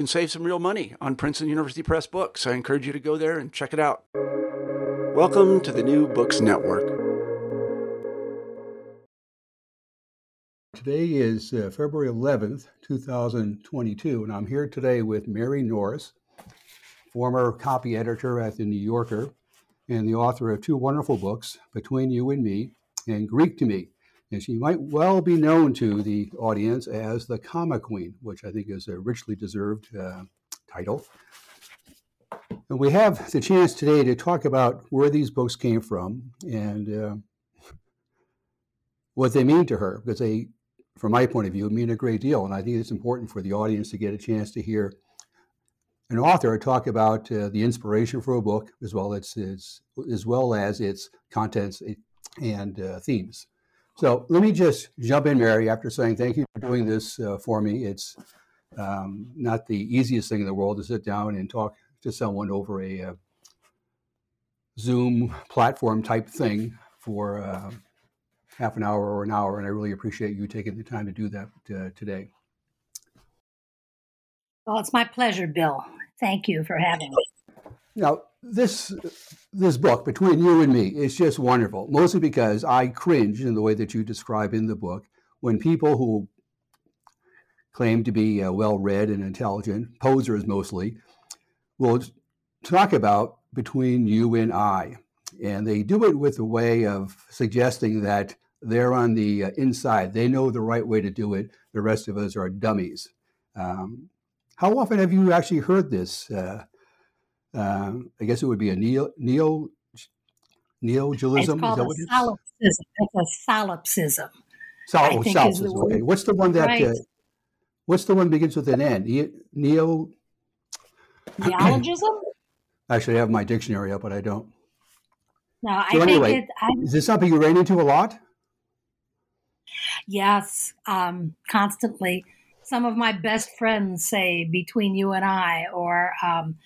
can save some real money on Princeton University Press books. I encourage you to go there and check it out. Welcome to the New Books Network. Today is uh, February 11th, 2022, and I'm here today with Mary Norris, former copy editor at The New Yorker and the author of two wonderful books, Between You and Me and Greek to Me. And she might well be known to the audience as the Comma Queen, which I think is a richly deserved uh, title. And we have the chance today to talk about where these books came from and uh, what they mean to her, because they, from my point of view, mean a great deal. And I think it's important for the audience to get a chance to hear an author talk about uh, the inspiration for a book, as well as its, as well as its contents and uh, themes. So let me just jump in, Mary, after saying thank you for doing this uh, for me. It's um, not the easiest thing in the world to sit down and talk to someone over a uh, Zoom platform type thing for uh, half an hour or an hour, and I really appreciate you taking the time to do that uh, today. Well, it's my pleasure, Bill. Thank you for having me. Now, this this book between you and me is just wonderful. Mostly because I cringe in the way that you describe in the book when people who claim to be uh, well read and intelligent, posers mostly, will talk about between you and I. And they do it with a way of suggesting that they're on the uh, inside. They know the right way to do it. The rest of us are dummies. Um, how often have you actually heard this? Uh, uh, I guess it would be a neo neo neogilism. It's called a solipsism. It's a solipsism. Sol- oh, solipsism. Okay. What's the one that? Right. Uh, what's the one begins with an N? Neo. Neologism. I should have my dictionary up, but I don't. No, I think. so anyway, it, is this something you ran into a lot? Yes, um, constantly. Some of my best friends say between you and I, or um,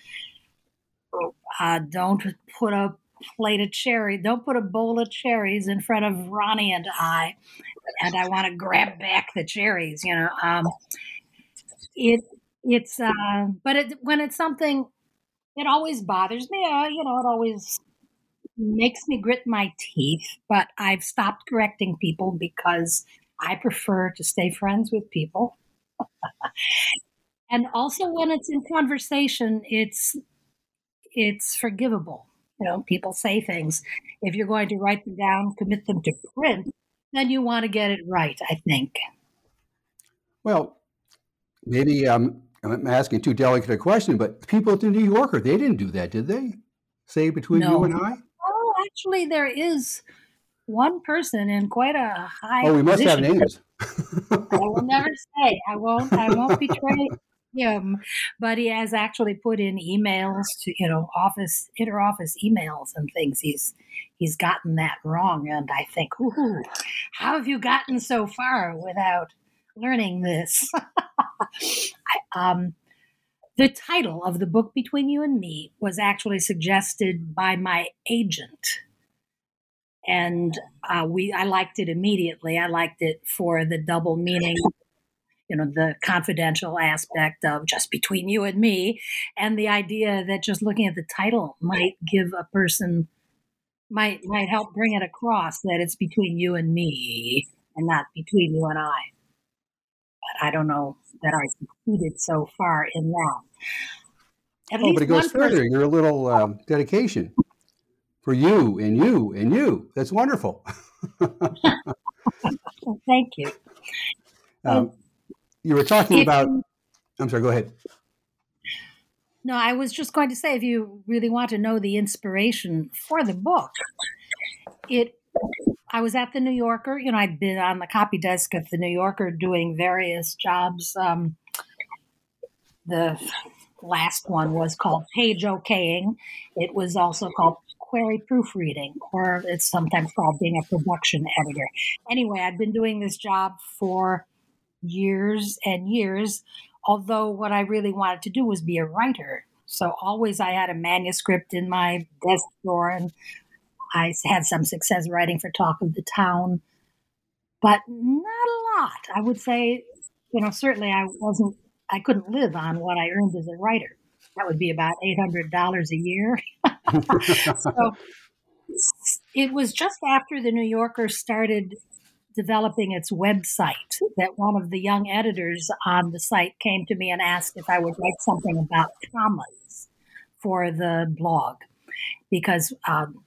uh, don't put a plate of cherry, don't put a bowl of cherries in front of Ronnie and I, and I want to grab back the cherries. You know, um, it it's uh, but it, when it's something, it always bothers me. Uh, you know, it always makes me grit my teeth. But I've stopped correcting people because I prefer to stay friends with people. and also when it's in conversation, it's it's forgivable. You know, people say things. If you're going to write them down, commit them to print, then you want to get it right, I think. Well, maybe um, I'm asking too delicate a question, but people at the New Yorker, they didn't do that, did they? Say between no. you and I? Oh, actually, there is one person in quite a high. Oh, we must position. have names. I will never say. I won't. I won't betray him, but he has actually put in emails to you know office interoffice emails and things. He's he's gotten that wrong, and I think, ooh, how have you gotten so far without learning this? I, um, the title of the book between you and me was actually suggested by my agent and uh, we I liked it immediately. I liked it for the double meaning, you know, the confidential aspect of just between you and me, and the idea that just looking at the title might give a person might might help bring it across that it's between you and me and not between you and I. But I don't know that I succeeded so far in that. At oh, but it goes further. Person- Your little um, dedication for you and you and you. That's wonderful. Thank you. Um, you were talking about. I'm sorry. Go ahead. No, I was just going to say, if you really want to know the inspiration for the book, it. I was at the New Yorker. You know, I'd been on the copy desk at the New Yorker doing various jobs. Um, the last one was called Page Okaying. It was also called query proofreading, or it's sometimes called being a production editor. Anyway, I'd been doing this job for years and years, although what I really wanted to do was be a writer. So always I had a manuscript in my desk drawer, and I had some success writing for Talk of the Town, but not a lot. I would say, you know, certainly I wasn't, I couldn't live on what I earned as a writer. That would be about $800 a year. so it was just after the New Yorker started developing its website that one of the young editors on the site came to me and asked if I would write something about commas for the blog because um,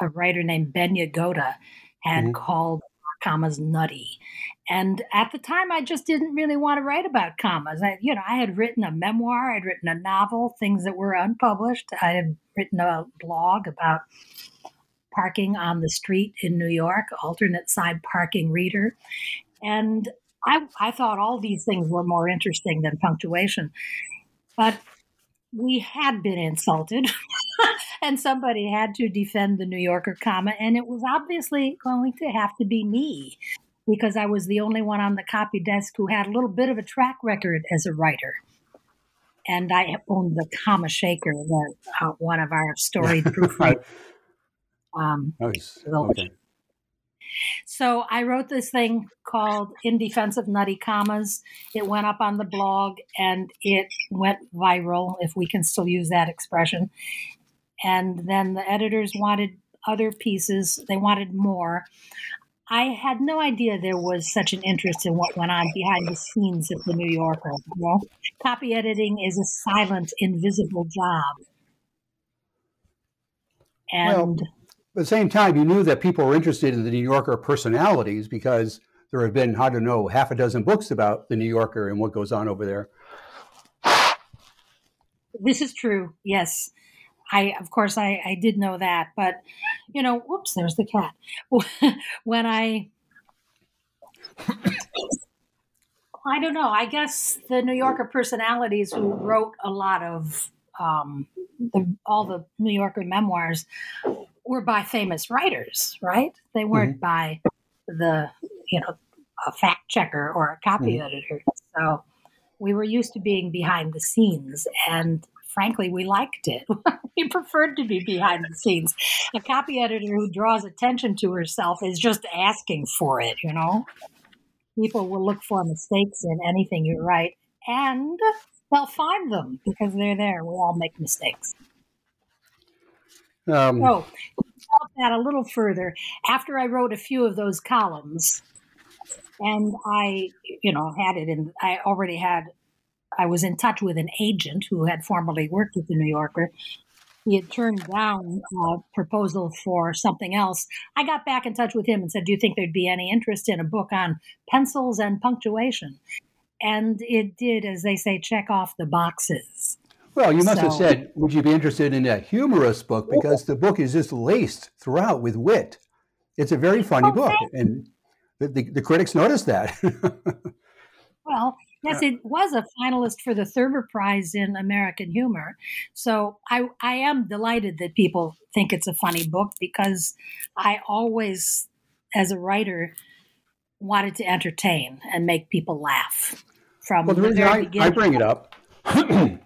a writer named Ben Yagoda had mm-hmm. called commas nutty and at the time, I just didn't really want to write about commas. I, you know, I had written a memoir, I'd written a novel, things that were unpublished. I had written a blog about parking on the street in New York, alternate side parking reader. And I, I thought all these things were more interesting than punctuation. But we had been insulted, and somebody had to defend the New Yorker comma, and it was obviously going to have to be me because I was the only one on the copy desk who had a little bit of a track record as a writer. And I owned the comma shaker, the, uh, one of our storied proofreaders. Um, nice. Okay. So I wrote this thing called In Defense of Nutty Commas. It went up on the blog and it went viral, if we can still use that expression. And then the editors wanted other pieces, they wanted more. I had no idea there was such an interest in what went on behind the scenes at the New Yorker. You know, copy editing is a silent, invisible job. And well, at the same time, you knew that people were interested in the New Yorker personalities because there have been, I don't know, half a dozen books about the New Yorker and what goes on over there. This is true. Yes. I, of course, I, I did know that, but you know, whoops, there's the cat. when I, I don't know. I guess the New Yorker personalities who wrote a lot of um, the, all the New Yorker memoirs were by famous writers, right? They weren't mm-hmm. by the, you know, a fact checker or a copy mm-hmm. editor. So we were used to being behind the scenes, and frankly, we liked it. we preferred to be behind the scenes. A copy editor who draws attention to herself is just asking for it, you know? People will look for mistakes in anything you write, and they'll find them because they're there. We all make mistakes. Um, so, that a little further. After I wrote a few of those columns, and I, you know, had it in, I already had I was in touch with an agent who had formerly worked with the New Yorker. He had turned down a proposal for something else. I got back in touch with him and said, Do you think there'd be any interest in a book on pencils and punctuation? And it did, as they say, check off the boxes. Well, you must so, have said, Would you be interested in a humorous book? Because the book is just laced throughout with wit. It's a very funny book. And the, the, the critics noticed that. well, Yes, it was a finalist for the Thurber Prize in American Humor. So I, I am delighted that people think it's a funny book because I always, as a writer, wanted to entertain and make people laugh. From well, the, the reason I, I, bring it up,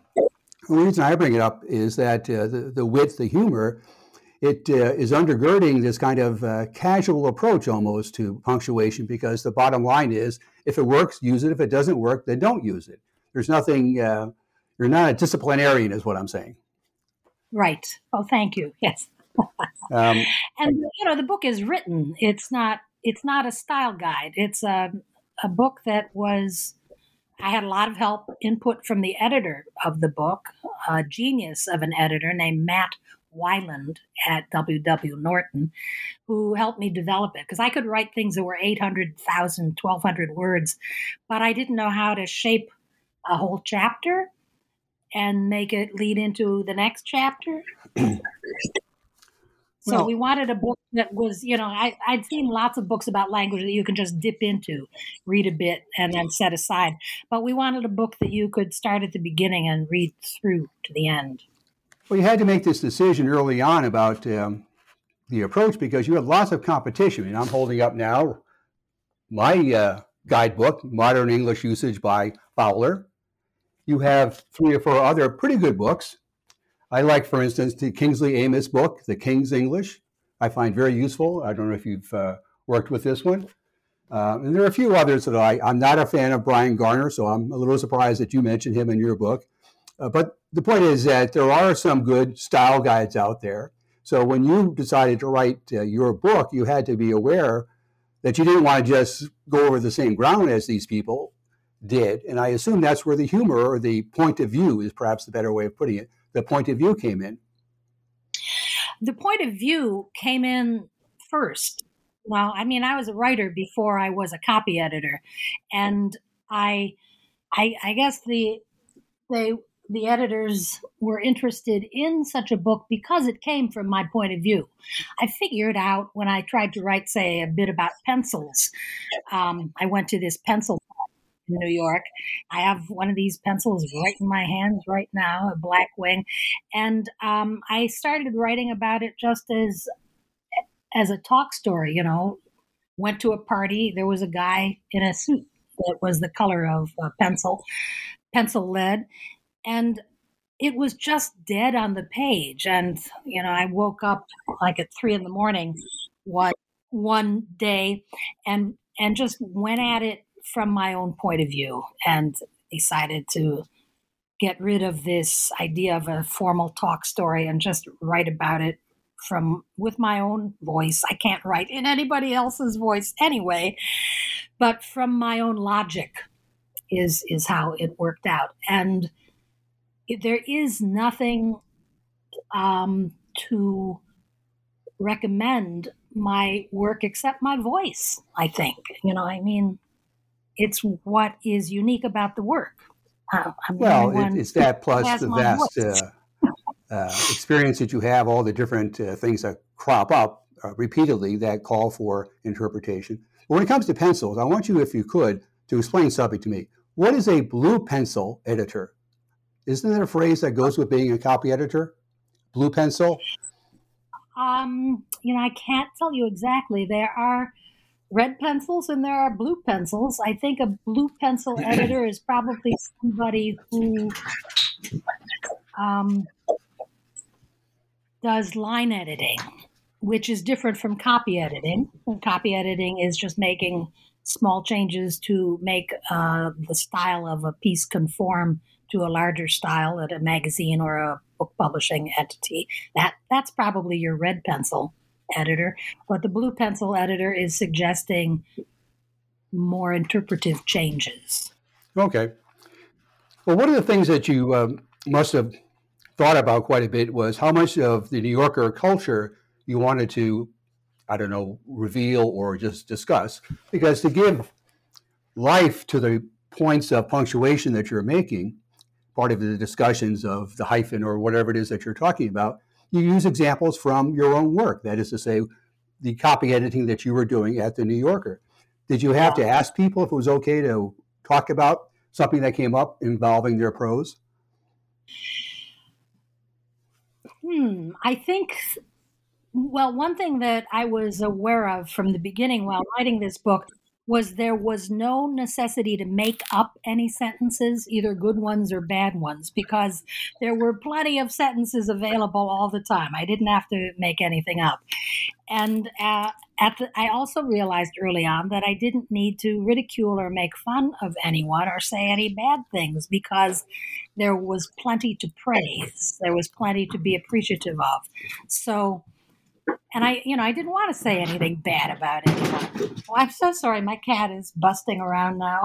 the reason I bring it up is that uh, the, the wit, the humor, it uh, is undergirding this kind of uh, casual approach almost to punctuation because the bottom line is if it works, use it. If it doesn't work, then don't use it. There's nothing, uh, you're not a disciplinarian, is what I'm saying. Right. Oh, thank you. Yes. um, and you know, the book is written. It's not. It's not a style guide. It's a a book that was. I had a lot of help input from the editor of the book, a genius of an editor named Matt Weiland at W.W. Norton, who helped me develop it because I could write things that were 800,000, 1,200 words, but I didn't know how to shape a whole chapter and make it lead into the next chapter. so we wanted a book that was, you know, I, I'd seen lots of books about language that you can just dip into, read a bit, and then set aside. But we wanted a book that you could start at the beginning and read through to the end. Well, you had to make this decision early on about um, the approach because you had lots of competition. And I'm holding up now my uh, guidebook, Modern English Usage by Fowler. You have three or four other pretty good books. I like, for instance, the Kingsley Amis book, The King's English. I find very useful. I don't know if you've uh, worked with this one. Uh, and there are a few others that I, I'm not a fan of Bryan Garner, so I'm a little surprised that you mentioned him in your book. Uh, but the point is that there are some good style guides out there. So when you decided to write uh, your book, you had to be aware that you didn't want to just go over the same ground as these people did. And I assume that's where the humor or the point of view is perhaps the better way of putting it. The point of view came in. The point of view came in first. Well, I mean, I was a writer before I was a copy editor, and I, I, I guess the they the editors were interested in such a book because it came from my point of view. I figured out when I tried to write, say, a bit about pencils. Um, I went to this pencil in New York. I have one of these pencils right in my hands right now, a Blackwing, and um, I started writing about it just as as a talk story. You know, went to a party. There was a guy in a suit that was the color of pencil, pencil lead, and it was just dead on the page. And you know, I woke up like at three in the morning one one day and and just went at it from my own point of view and decided to get rid of this idea of a formal talk story and just write about it from with my own voice. I can't write in anybody else's voice anyway, but from my own logic is is how it worked out. And there is nothing um, to recommend my work except my voice. I think you know. I mean, it's what is unique about the work. Uh, well, it, it's that plus the vast uh, uh, experience that you have, all the different uh, things that crop up uh, repeatedly that call for interpretation. But when it comes to pencils, I want you, if you could, to explain something to me. What is a blue pencil editor? Isn't that a phrase that goes with being a copy editor? Blue pencil? Um, you know, I can't tell you exactly. There are red pencils and there are blue pencils. I think a blue pencil editor is probably somebody who um, does line editing, which is different from copy editing. Copy editing is just making small changes to make uh, the style of a piece conform to a larger style at a magazine or a book publishing entity. That that's probably your red pencil editor, but the blue pencil editor is suggesting more interpretive changes. Okay. Well, one of the things that you um, must have thought about quite a bit was how much of the New Yorker culture you wanted to, I don't know, reveal or just discuss. Because to give life to the points of punctuation that you're making, part of the discussions of the hyphen or whatever it is that you're talking about, you use examples from your own work. That is to say, the copy editing that you were doing at the New Yorker. Did you have to ask people if it was okay to talk about something that came up involving their prose? Hmm, I think, well, one thing that I was aware of from the beginning while writing this book was there was no necessity to make up any sentences, either good ones or bad ones, because there were plenty of sentences available all the time. I didn't have to make anything up. And uh, at the, I also realized early on that I didn't need to ridicule or make fun of anyone or say any bad things because there was plenty to praise. There was plenty to be appreciative of. So and I, you know, I didn't want to say anything bad about anyone. Oh, I'm so sorry. My cat is busting around now.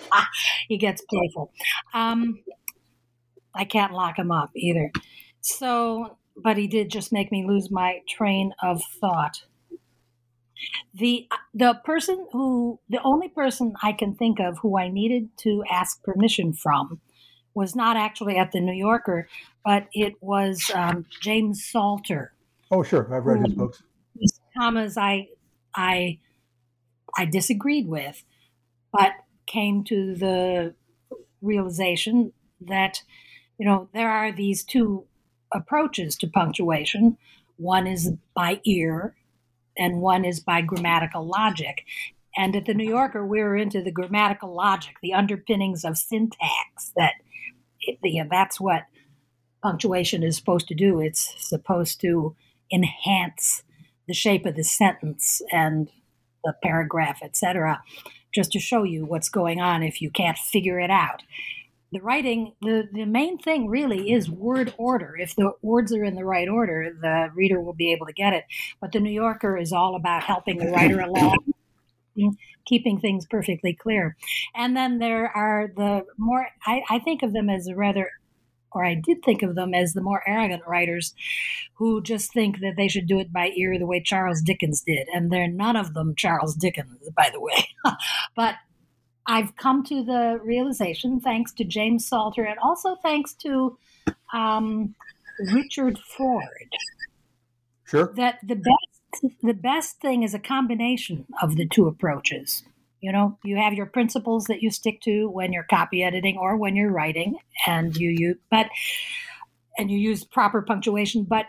he gets playful. Um, I can't lock him up either. So, but he did just make me lose my train of thought. The the person who the only person I can think of who I needed to ask permission from was not actually at the New Yorker, but it was um, James Salter Oh, sure. I've read his um, books. Commas I, I, I disagreed with, but came to the realization that, you know, there are these two approaches to punctuation. One is by ear, and one is by grammatical logic. And at the New Yorker, we were into the grammatical logic, the underpinnings of syntax. That it, the, that's what punctuation is supposed to do. It's supposed to enhance the shape of the sentence and the paragraph, etc., just to show you what's going on if you can't figure it out. The writing, the, the main thing really is word order. If the words are in the right order, the reader will be able to get it. But the New Yorker is all about helping the writer along, keeping things perfectly clear. And then there are the more, I, I think of them as rather or I did think of them as the more arrogant writers who just think that they should do it by ear the way Charles Dickens did. And they're none of them Charles Dickens, by the way. but I've come to the realization, thanks to James Salter and also thanks to um, Richard Ford, sure. that the best the best thing is a combination of the two approaches. You know, you have your principles that you stick to when you're copy editing or when you're writing, and you use but and you use proper punctuation. But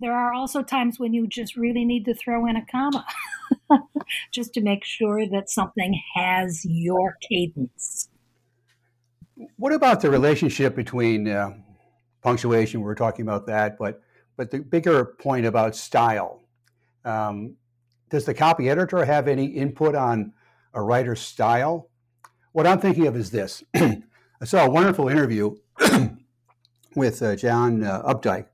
there are also times when you just really need to throw in a comma, just to make sure that something has your cadence. What about the relationship between uh, punctuation? We are talking about that, but but the bigger point about style. Um, does the copy editor have any input on a writer's style. What I'm thinking of is this. I saw a wonderful interview with uh, John uh, Updike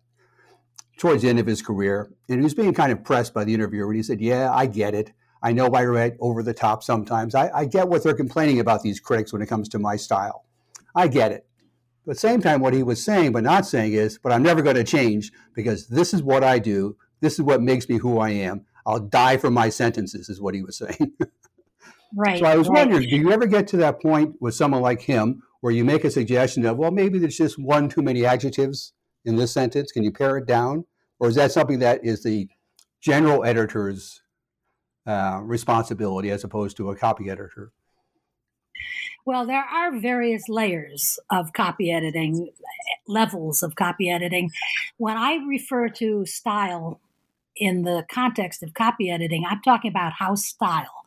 towards the end of his career, and he was being kind of pressed by the interviewer. And he said, "Yeah, I get it. I know I write over the top sometimes. I, I get what they're complaining about these critics when it comes to my style. I get it." But at the same time, what he was saying but not saying is, "But I'm never going to change because this is what I do. This is what makes me who I am. I'll die for my sentences," is what he was saying. Right. So I was right. wondering, do you ever get to that point with someone like him where you make a suggestion of, well, maybe there's just one too many adjectives in this sentence? Can you pare it down? Or is that something that is the general editor's uh, responsibility as opposed to a copy editor? Well, there are various layers of copy editing, levels of copy editing. When I refer to style in the context of copy editing, I'm talking about house style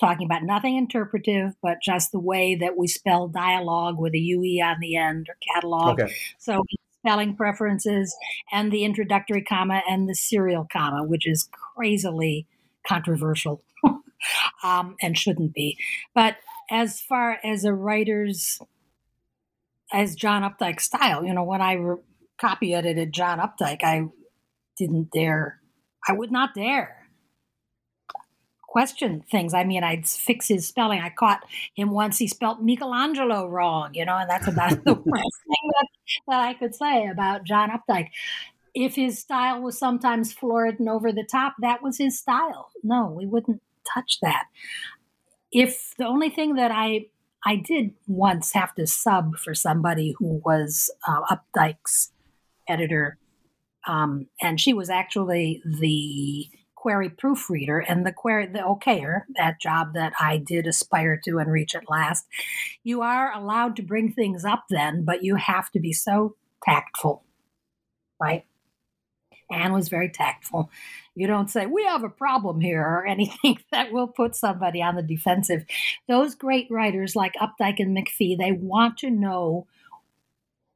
talking about nothing interpretive, but just the way that we spell dialogue with a UE on the end or catalog. Okay. So spelling preferences and the introductory comma and the serial comma, which is crazily controversial um, and shouldn't be. But as far as a writer's, as John Updike style, you know, when I re- copy edited John Updike, I didn't dare, I would not dare question things. I mean, I'd fix his spelling. I caught him once he spelt Michelangelo wrong, you know, and that's about the worst thing that, that I could say about John Updike. If his style was sometimes florid and over the top, that was his style. No, we wouldn't touch that. If the only thing that I I did once have to sub for somebody who was uh, Updike's editor, um, and she was actually the query proofreader and the query the okayer, that job that I did aspire to and reach at last, you are allowed to bring things up then, but you have to be so tactful, right? Anne was very tactful. You don't say, we have a problem here or anything that will put somebody on the defensive. Those great writers like Updike and McPhee, they want to know,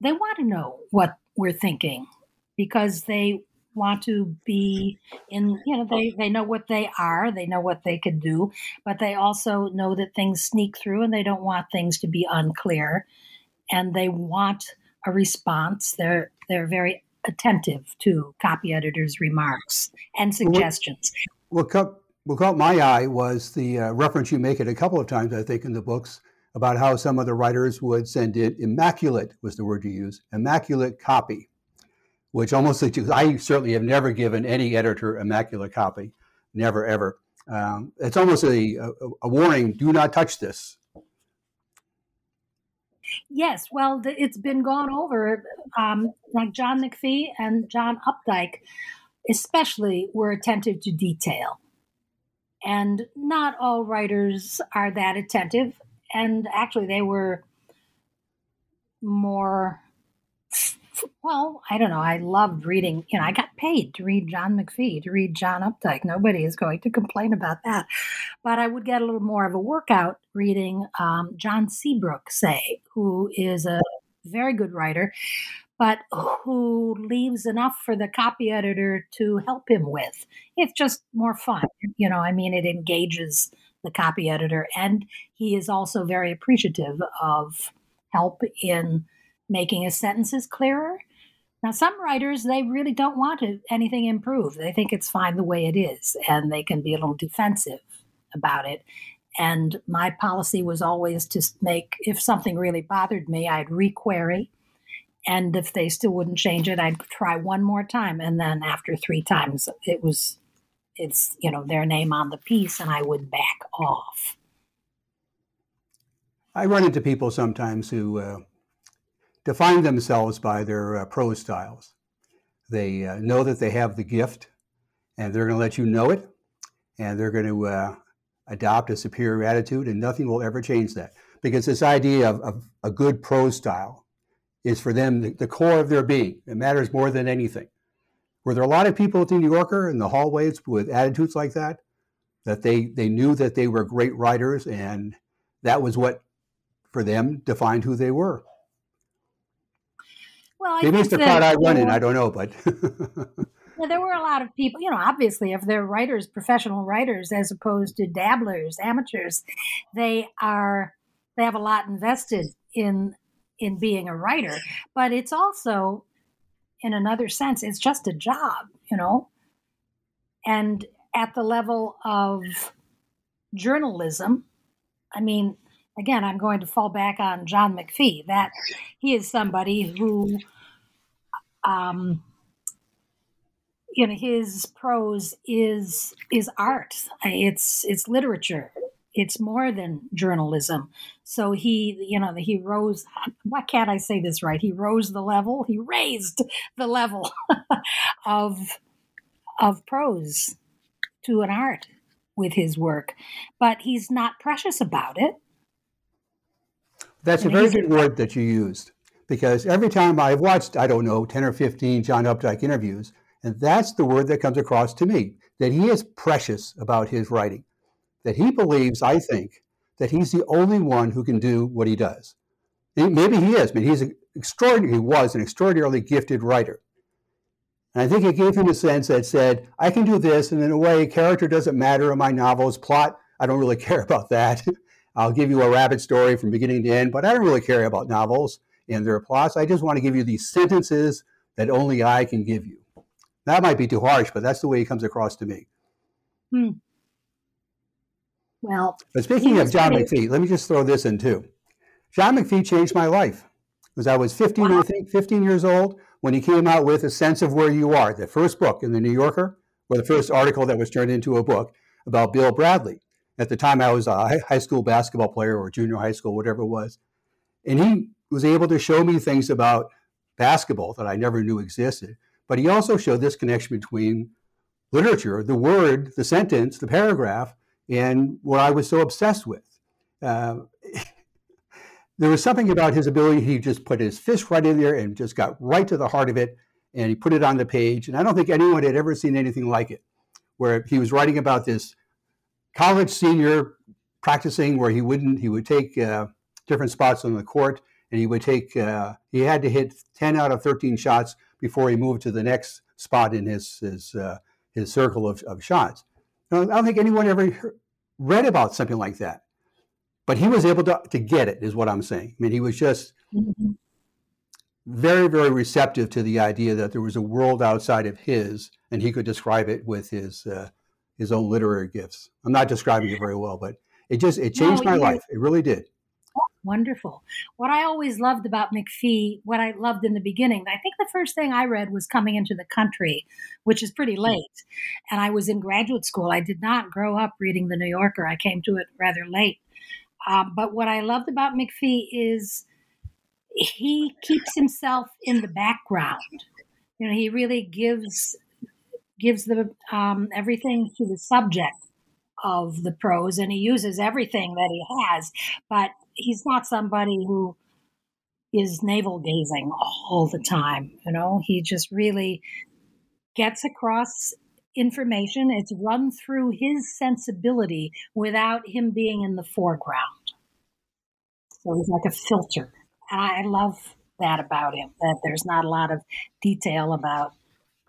they want to know what we're thinking because they want to be in you know they they know what they are they know what they can do but they also know that things sneak through and they don't want things to be unclear. And they want a response. They're they're very attentive to copy editors remarks and suggestions what, what, caught, what caught my eye was the uh, reference you make it a couple of times i think in the books about how some of the writers would send in immaculate was the word you use immaculate copy which almost I certainly have never given any editor immaculate copy, never ever. Um, it's almost a, a, a, warning: do not touch this. Yes, well, it's been gone over. Um, like John McPhee and John Updike, especially, were attentive to detail, and not all writers are that attentive. And actually, they were more well, I don't know. I loved reading. You know, I got paid to read John McPhee, to read John Updike. Nobody is going to complain about that. But I would get a little more of a workout reading um, John Seabrook, say, who is a very good writer, but who leaves enough for the copy editor to help him with. It's just more fun. You know, I mean, it engages the copy editor, and he is also very appreciative of help in making his sentences clearer. Now, some writers, they really don't want anything improved. They think it's fine the way it is, and they can be a little defensive about it. And my policy was always to make, if something really bothered me, I'd requery. And if they still wouldn't change it, I'd try one more time. And then after three times, it was, it's, you know, their name on the piece, and I would back off. I run into people sometimes who uh, define themselves by their uh, prose styles. They uh, know that they have the gift, and they're going to let you know it, and they're going to uh, adopt a superior attitude, and nothing will ever change that. Because this idea of, of a good prose style is for them the, the, core of their being. It matters more than anything. Were there a lot of people at the New Yorker in the hallways with attitudes like that? That they, they knew that they were great writers, and that was what, for them, defined who they were. Well, I maybe it's the crowd I run in. I don't know, but yeah, there were a lot of people. You know, obviously, if they're writers, professional writers, as opposed to dabblers, amateurs, they are they have a lot invested in in being a writer. But it's also, in another sense, it's just a job. You know, and at the level of journalism, I mean, again, I'm going to fall back on John McPhee. That he is somebody who, um, you know, his prose is is art. It's it's literature. It's more than journalism. So he, you know, he rose. Why can't I say this right? He rose the level. He raised the level of of prose to an art with his work, but he's not precious about it that's a very good word that you used because every time I've watched, I don't know, 10 or 15 John Updike interviews, and that's the word that comes across to me that he is precious about his writing, that he believes, I think, that he's the only one who can do what he does. maybe he is, but he's extraordinary, he was an extraordinarily gifted writer. And I think it gave him a sense that said, I can do this, and in a way, character doesn't matter in my novels, plot, I don't really care about that. I'll give you a rabbit story from beginning to end, but I don't really care about novels and their plots. I just want to give you these sentences that only I can give you. That might be too harsh, but that's the way he comes across to me. Hmm. Well, but speaking of John pretty... McPhee, let me just throw this in too. John McPhee changed my life because I was 15, wow. I think, 15 years old when he came out with A Sense of Where You Are, the first book in the New Yorker, or the first article that was turned into a book about Bill Bradley. At the time, I was a high school basketball player or junior high school, whatever it was. And he was able to show me things about basketball that I never knew existed. But he also showed this connection between literature, the word, the sentence, the paragraph, and what I was so obsessed with. Uh, there was something about his ability, he just put his fist right in there and just got right to the heart of it. and he put it on the page. And I don't think anyone had ever seen anything like it, where he was writing about this college senior practicing, where he wouldn't he would take uh, different spots on the court, and he would take uh, he had to hit ten out of thirteen shots before he moved to the next spot in his his uh, his circle of, of shots. Now, I don't think anyone ever read about something like that, but he was able to to get it. Is what I'm saying. I mean, he was just. Mm-hmm very, very receptive to the idea that there was a world outside of his, and he could describe it with his uh, his own literary gifts. I'm not describing it very well, but it just it changed no, my life. It really did. Wonderful. What I always loved about McPhee, what I loved in the beginning, I think the first thing I read was Coming into the Country, which is pretty late. And I was in graduate school. I did not grow up reading The New Yorker. I came to it rather late. Um, but what I loved about McPhee is he keeps himself in the background. You know, he really gives gives the um, everything to the subject of the prose, and he uses everything that he has. But he's not somebody who is navel gazing all the time. You know, he just really gets across information. It's run through his sensibility without him being in the foreground. So he's like a filter. I love that about him. That there's not a lot of detail about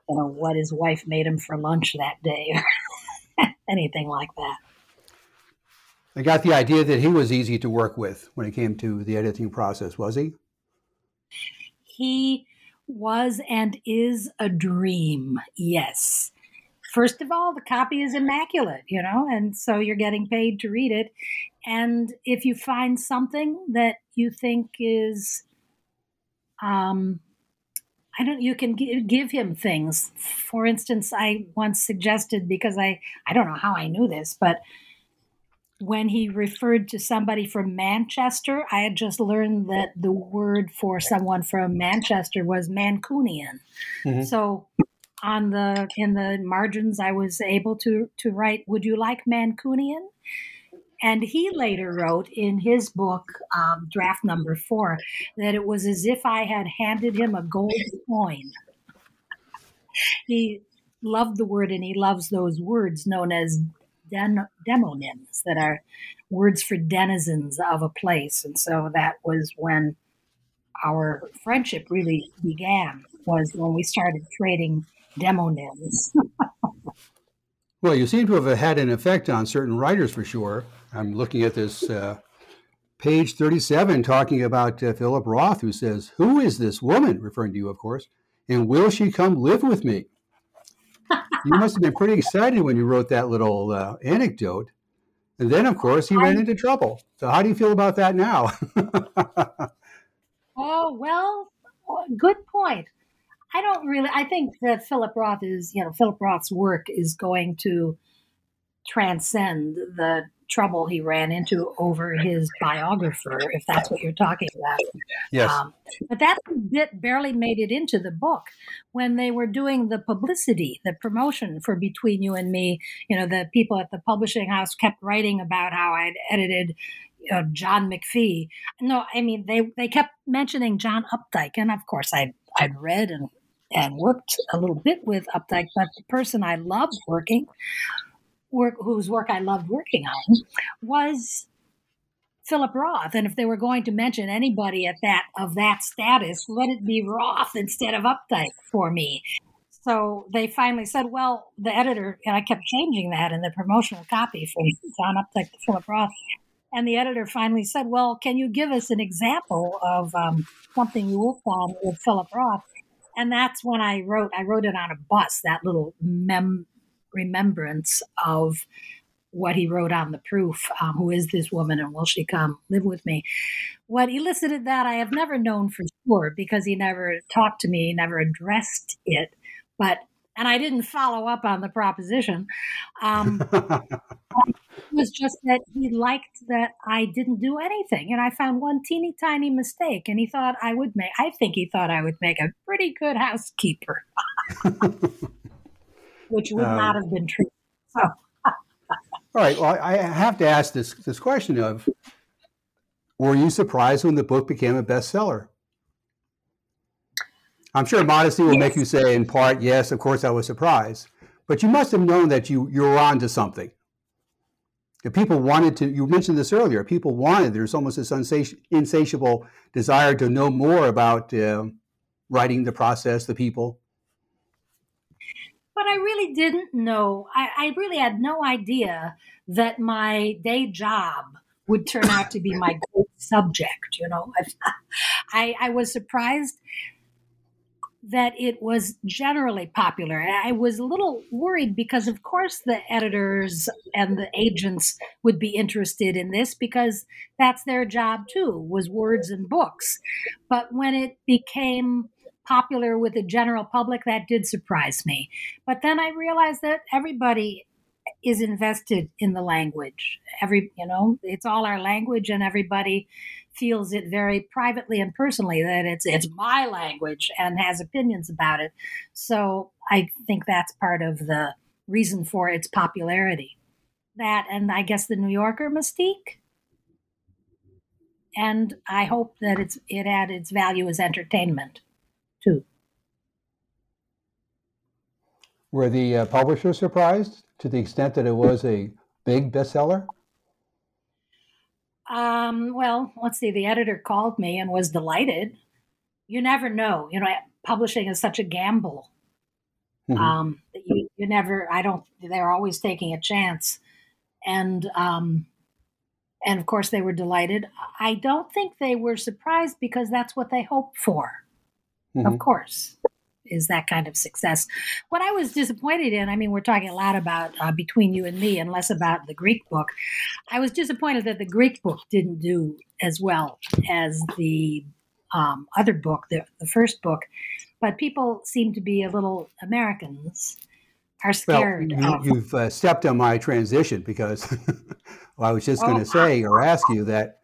you know what his wife made him for lunch that day or anything like that. I got the idea that he was easy to work with when it came to the editing process, was he? He was and is a dream, yes. First of all, the copy is immaculate, you know, and so you're getting paid to read it. And if you find something that you think is, um, I don't, you can give, give him things. For instance, I once suggested, because I, I don't know how I knew this, but when he referred to somebody from Manchester, I had just learned that the word for someone from Manchester was Mancunian. Mm-hmm. So on the in the margins I was able to to write would you like Mancunian and he later wrote in his book um, draft number 4 that it was as if I had handed him a gold coin he loved the word and he loves those words known as den- demonyms that are words for denizens of a place and so that was when our friendship really began was when we started trading demonyms. well, you seem to have had an effect on certain writers for sure. I'm looking at this uh, page 37 talking about uh, Philip Roth, who says, Who is this woman? Referring to you, of course. And will she come live with me? you must have been pretty excited when you wrote that little uh, anecdote. And then, of course, he ran into trouble. So, how do you feel about that now? oh, well, good point. I don't really. I think that Philip Roth is, you know, Philip Roth's work is going to transcend the trouble he ran into over his biographer, if that's what you're talking about. Yes. Um, but that bit barely made it into the book when they were doing the publicity, the promotion for Between You and Me. You know, the people at the publishing house kept writing about how I'd edited. Uh, John McPhee. No, I mean they they kept mentioning John Updike, and of course I I'd read and and worked a little bit with Updike, but the person I loved working, work whose work I loved working on, was Philip Roth. And if they were going to mention anybody at that of that status, let it be Roth instead of Updike for me. So they finally said, well, the editor, and I kept changing that in the promotional copy from John Updike to Philip Roth. And the editor finally said, well, can you give us an example of um, something you worked on with Philip Roth? and that's when I wrote. I wrote it on a bus. That little mem- remembrance of what he wrote on the proof. Um, Who is this woman, and will she come live with me? What elicited that I have never known for sure because he never talked to me, never addressed it. But and I didn't follow up on the proposition. Um, it was just that he liked that I didn't do anything, and I found one teeny tiny mistake, and he thought I would make. I think he thought I would make a pretty good housekeeper, which would um, not have been true. So. all right. Well, I have to ask this this question of: Were you surprised when the book became a bestseller? I'm sure modesty will yes. make you say, in part, yes, of course, I was surprised. But you must have known that you you were onto something. If people wanted to, you mentioned this earlier. People wanted. There's almost this insatiable desire to know more about uh, writing, the process, the people. But I really didn't know. I, I really had no idea that my day job would turn out to be my great subject. You know, I, I was surprised that it was generally popular. I was a little worried because, of course, the editors and the agents would be interested in this because that's their job too, was words and books. But when it became popular with the general public, that did surprise me. But then I realized that everybody is invested in the language. Every, you know, it's all our language, and everybody feels it very privately and personally that it's it's my language and has opinions about it. So I think that's part of the reason for its popularity. That and I guess the New Yorker mystique. And I hope that it's it had its value as entertainment too. Were the uh, publishers surprised to the extent that it was a big bestseller? Um, well, let's see. The editor called me and was delighted. You never know. You know, publishing is such a gamble. Mm-hmm. Um, you, you never. I don't. They're always taking a chance, and um, and of course they were delighted. I don't think they were surprised because that's what they hoped for. Mm-hmm. Of course is that kind of success. What I was disappointed in, I mean, we're talking a lot about uh, Between You and Me and less about the Greek book. I was disappointed that the Greek book didn't do as well as the um, other book, the, the first book. But people seem to be a little Americans are scared. Well, you, have uh, stepped on my transition because well, I was just going to oh, say or ask you that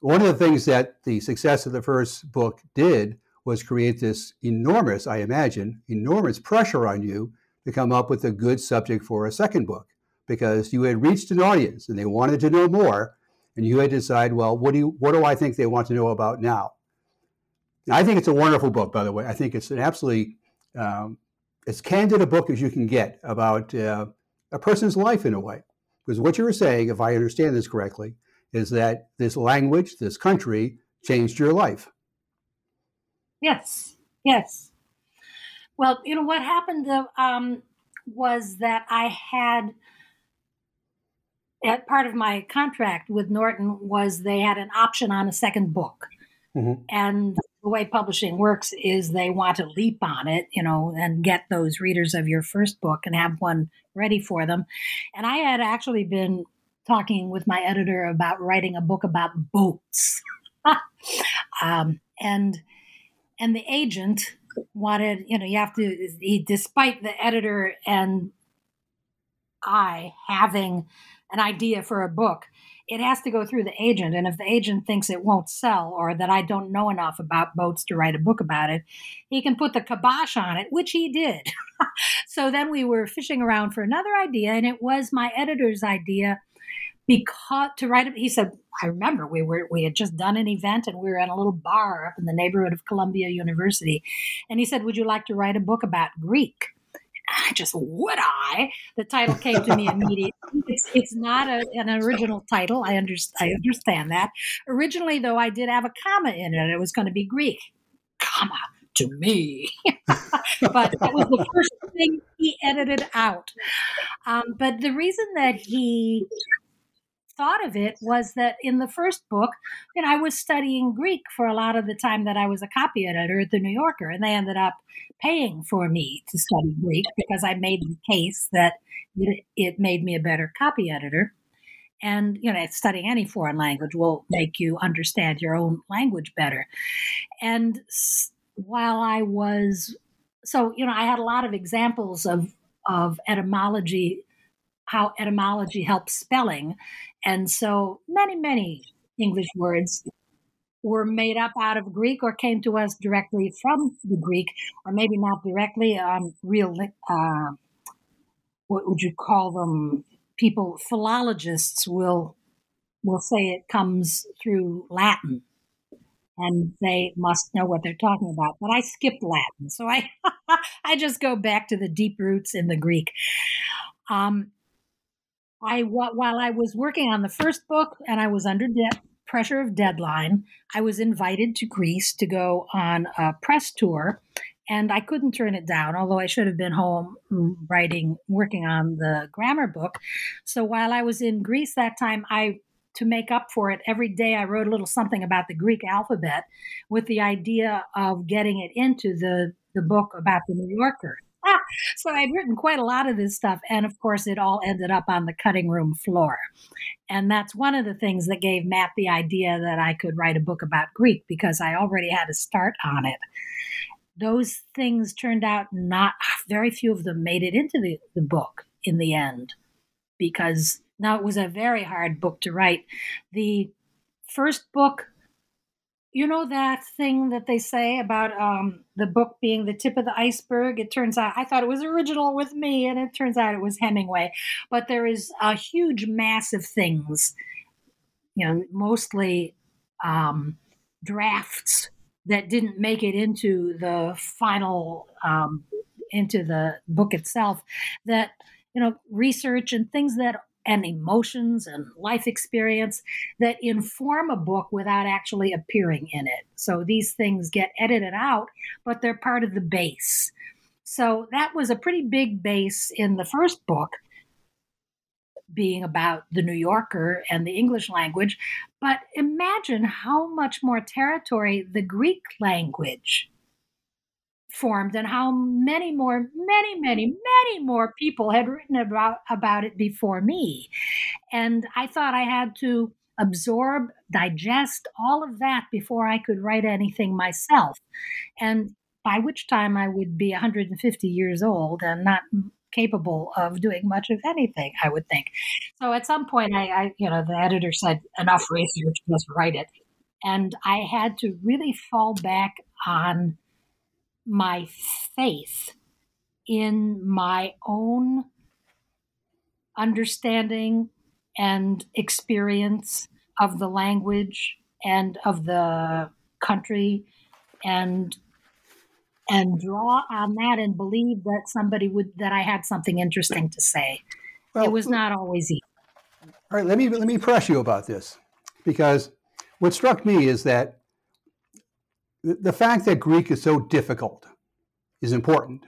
one of the things that the success of the first book did was create this enormous, I imagine, enormous pressure on you to come up with a good subject for a second book because you had reached an audience and they wanted to know more and you had to decide, well, what do you what do I think they want to know about now? I think it's a wonderful book, by the way. I think it's an absolutely um, as candid a book as you can get about uh, a person's life in a way. Because what you were saying, if I understand this correctly, is that this language, this country, changed your life. Yes, yes. Well, you know what happened uh, um, was that I had at part of my contract with Norton was they had an option on a second book, mm-hmm. and the way publishing works is they want to leap on it, you know, and get those readers of your first book and have one ready for them. And I had actually been talking with my editor about writing a book about boats, um, and and the agent wanted, you know, you have to, he, despite the editor and I having an idea for a book, it has to go through the agent. And if the agent thinks it won't sell or that I don't know enough about boats to write a book about it, he can put the kibosh on it, which he did. so then we were fishing around for another idea, and it was my editor's idea because to write he said i remember we were we had just done an event and we were in a little bar up in the neighborhood of columbia university and he said would you like to write a book about greek I just would I. The title came to me immediately. It's, it's not a, an original title. I, understand. I understand that. Originally, though, I did have a comma in it. It was going to be Greek, comma to me. but that was the first thing he edited out. Um, but the reason that he thought of it was that in the first book, you know, I was studying Greek for a lot of the time that I was a copy editor at the New Yorker, and they ended up paying for me to study Greek because I made the case that it made me a better copy editor. And you know, studying any foreign language will make you understand your own language better. And while I was so, you know, I had a lot of examples of of etymology how etymology helps spelling. And so many, many English words were made up out of Greek or came to us directly from the Greek, or maybe not directly, um, real, uh, what would you call them? People, philologists will will say it comes through Latin. and they must know what they're talking about. But I skipped Latin, so I I just go back to the deep roots in the Greek. Um, I while I was working on the first book and I was under de- pressure of deadline, I was invited to Greece to go on a press tour, and I couldn't turn it down. Although I should have been home mm, writing, working on the grammar book. So while I was in Greece that time, I to make up for it, every day I wrote a little something about the Greek alphabet with the idea of getting it into the, the book about the New Yorker. So I'd written quite a lot of this stuff. And of course, it all ended up on the cutting room floor. And that's one of the things that gave Matt the idea that I could write a book about Greek because I already had a start on it. Those things turned out not, very few of them made it into the, the book in the end because now, it was a very hard book to write. The first book, you know that thing that they say about um, the book being the tip of the iceberg? It turns out, I thought it was original with me, and it turns out it was Hemingway. But there is a huge mass of things, you know, mostly um, drafts that didn't make it into the final um, into the book itself that you know research and things that and emotions and life experience that inform a book without actually appearing in it. So these things get edited out, but they're part of the base. So that was a pretty big base in the first book, being about the New Yorker and the English language. But imagine how much more territory the Greek language formed and how many more many many many more people had written about about it before me. And i thought i had to absorb digest all of that before i could write anything myself. And by which time i would be 150 years old and not capable of doing much of anything i would think. So at some point i, I you know the editor said enough research just write it. And i had to really fall back on my faith in my own understanding and experience of the language and of the country and and draw on that and believe that somebody would that I had something interesting to say. Well, it was not always easy. All right, let me let me press you about this because what struck me is that the fact that Greek is so difficult is important.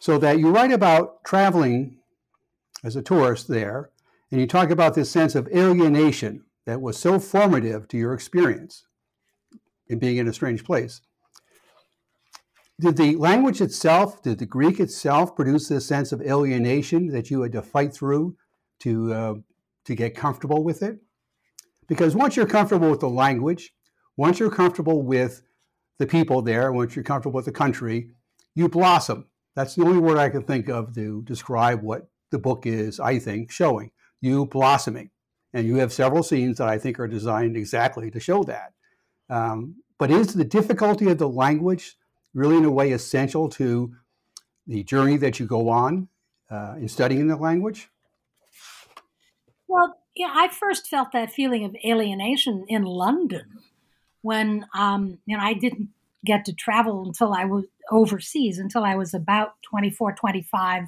So that you write about traveling as a tourist there, and you talk about this sense of alienation that was so formative to your experience in being in a strange place. Did the language itself, did the Greek itself produce this sense of alienation that you had to fight through to, uh, to get comfortable with it? Because once you're comfortable with the language, once you're comfortable with the people there, once you're comfortable with the country, you blossom. That's the only word I can think of to describe what the book is, I think, showing. You blossoming. And you have several scenes that I think are designed exactly to show that. Um, but is the difficulty of the language really, in a way, essential to the journey that you go on uh, in studying the language? Well, yeah, I first felt that feeling of alienation in London when um, you know I didn't get to travel until I was overseas until I was about 24, 25.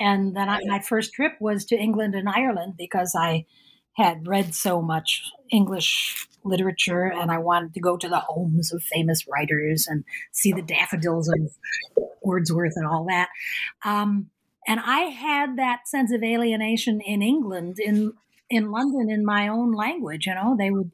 And then I, my first trip was to England and Ireland because I had read so much English literature and I wanted to go to the homes of famous writers and see the daffodils of Wordsworth and all that. Um, and I had that sense of alienation in England, in in London, in my own language. You know, they would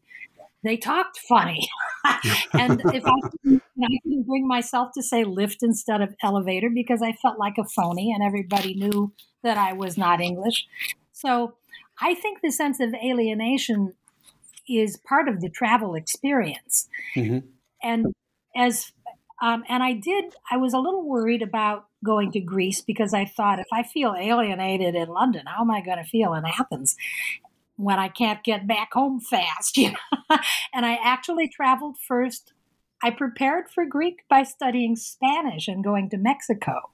they talked funny. and if I couldn't, I couldn't bring myself to say lift instead of elevator because I felt like a phony and everybody knew that I was not English. So I think the sense of alienation is part of the travel experience. Mm-hmm. And as um, and I did, I was a little worried about going to Greece because I thought if I feel alienated in London, how am I going to feel in Athens? When I can't get back home fast, you know. and I actually traveled first. I prepared for Greek by studying Spanish and going to Mexico.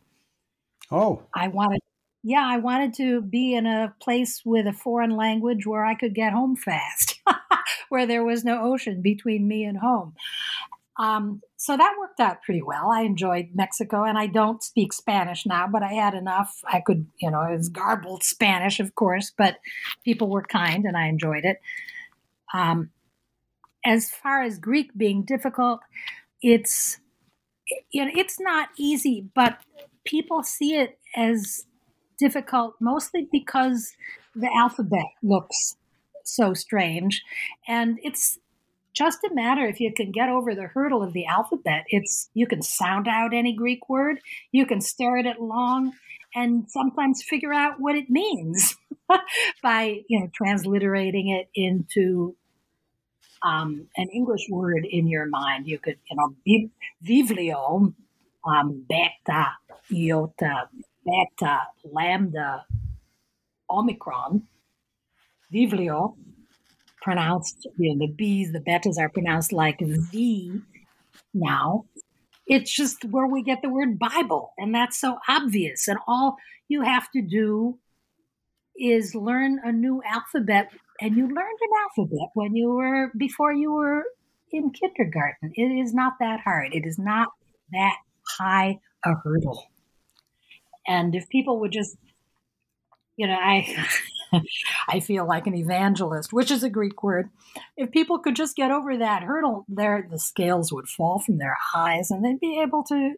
Oh. I wanted yeah, I wanted to be in a place with a foreign language where I could get home fast. where there was no ocean between me and home. Um, so that worked out pretty well. I enjoyed Mexico, and I don't speak Spanish now, but I had enough. I could, you know, it was garbled Spanish, of course, but people were kind, and I enjoyed it. Um, as far as Greek being difficult, it's you know it's not easy, but people see it as difficult mostly because the alphabet looks so strange, and it's just a matter if you can get over the hurdle of the alphabet. It's you can sound out any Greek word, you can stare at it long, and sometimes figure out what it means by you know transliterating it into um, an English word in your mind. You could you know vivlio, um, beta, iota, beta, lambda, omicron, vivlio pronounced, you know, the B's, the betas are pronounced like V now. It's just where we get the word Bible, and that's so obvious. And all you have to do is learn a new alphabet, and you learned an alphabet when you were before you were in kindergarten. It is not that hard. It is not that high a hurdle. And if people would just, you know, I I feel like an evangelist, which is a Greek word. If people could just get over that hurdle, there the scales would fall from their eyes and they'd be able to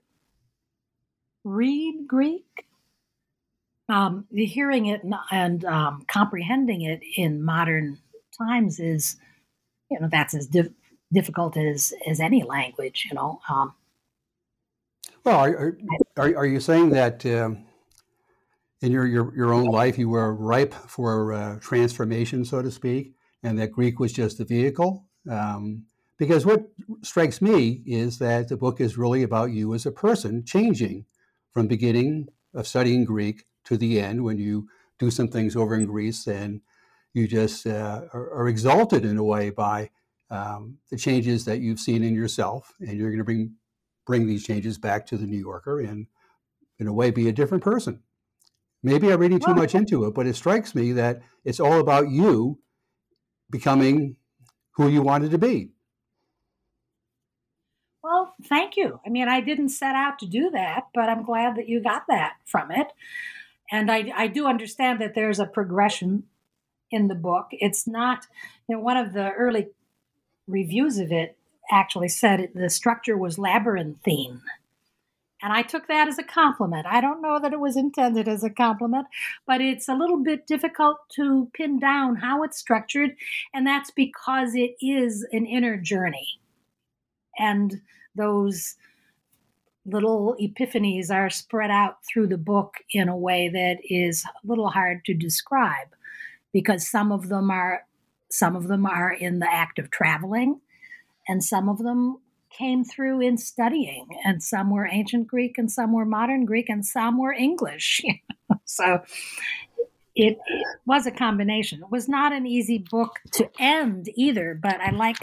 read Greek. Um, hearing it and, um, comprehending it in modern times is, you know, that's as difficult as as any language. You know. Um, well, are, are, are you saying that? Um, in your, your, your own life, you were ripe for uh, transformation, so to speak, and that Greek was just the vehicle. Um, because what strikes me is that the book is really about you as a person changing from beginning of studying Greek to the end when you do some things over in Greece and you just uh, are, are, exalted in a way by um, the changes that you've seen in yourself, and you're going to bring bring these changes back to the New Yorker and, in a way, be a different person. Maybe I'm reading too much into it, but it strikes me that it's all about you becoming who you wanted to be. Well, thank you. I mean, I didn't set out to do that, but I'm glad that you got that from it. And I, I do understand that there's a progression in the book. It's not, you know, one of the early reviews of it actually said it, the structure was labyrinthine. And I took that as a compliment. I don't know that it was intended as a compliment, but it's a little bit difficult to pin down how it's structured. And that's because it is an inner journey. And those little epiphanies are spread out through the book in a way that is a little hard to describe because some of them are some of them are in the act of traveling and some of them came through in studying, and some were ancient Greek, and some were modern Greek, and some were English. so it, it, was a combination. It was not an easy book to end either, but I like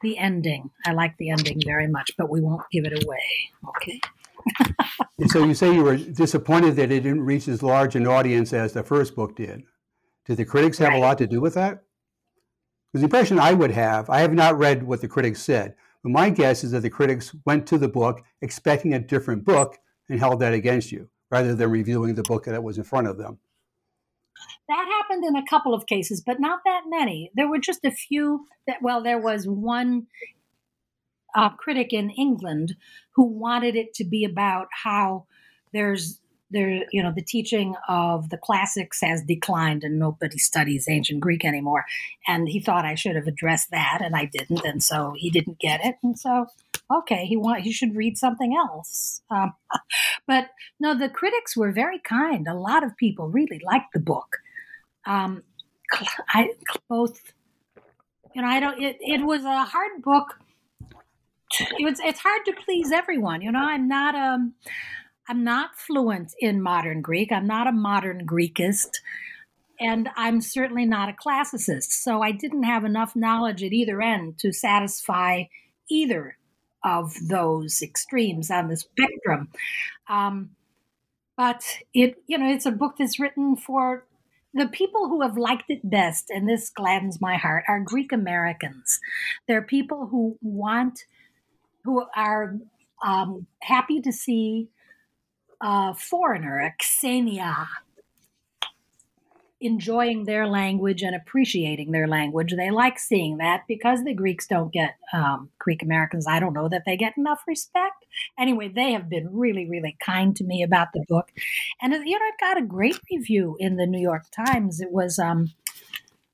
the ending. I like the ending very much, but we won't give it away. Okay. so you say you were disappointed that it didn't reach as large an audience as the first book did. Did the critics have right. a lot to do with that? Because the impression I would have, I have not read what the critics said, my guess is that the critics went to the book expecting a different book and held that against you rather than reviewing the book that was in front of them. That happened in a couple of cases, but not that many. There were just a few that, well, there was one uh, critic in England who wanted it to be about how there's there, you know, the teaching of the classics has declined and nobody studies ancient Greek anymore. And he thought I should have addressed that, and I didn't, and so he didn't get it. And so, okay, he want he should read something else. Um, but no, the critics were very kind. A lot of people really liked the book. Um, I both, you know, I don't. It, it was a hard book. It was, it's hard to please everyone. You know, I'm not um I'm not fluent in modern Greek. I'm not a modern Greekist. And I'm certainly not a classicist. So I didn't have enough knowledge at either end to satisfy either of those extremes on the spectrum. Um, but it, you know, it's a book that's written for the people who have liked it best, and this gladdens my heart, are Greek Americans. They're people who want, who are um, happy to see a foreigner, a xenia, enjoying their language and appreciating their language. They like seeing that because the Greeks don't get, um, Greek Americans, I don't know that they get enough respect. Anyway, they have been really, really kind to me about the book. And, you know, it got a great review in the New York Times. It was, um,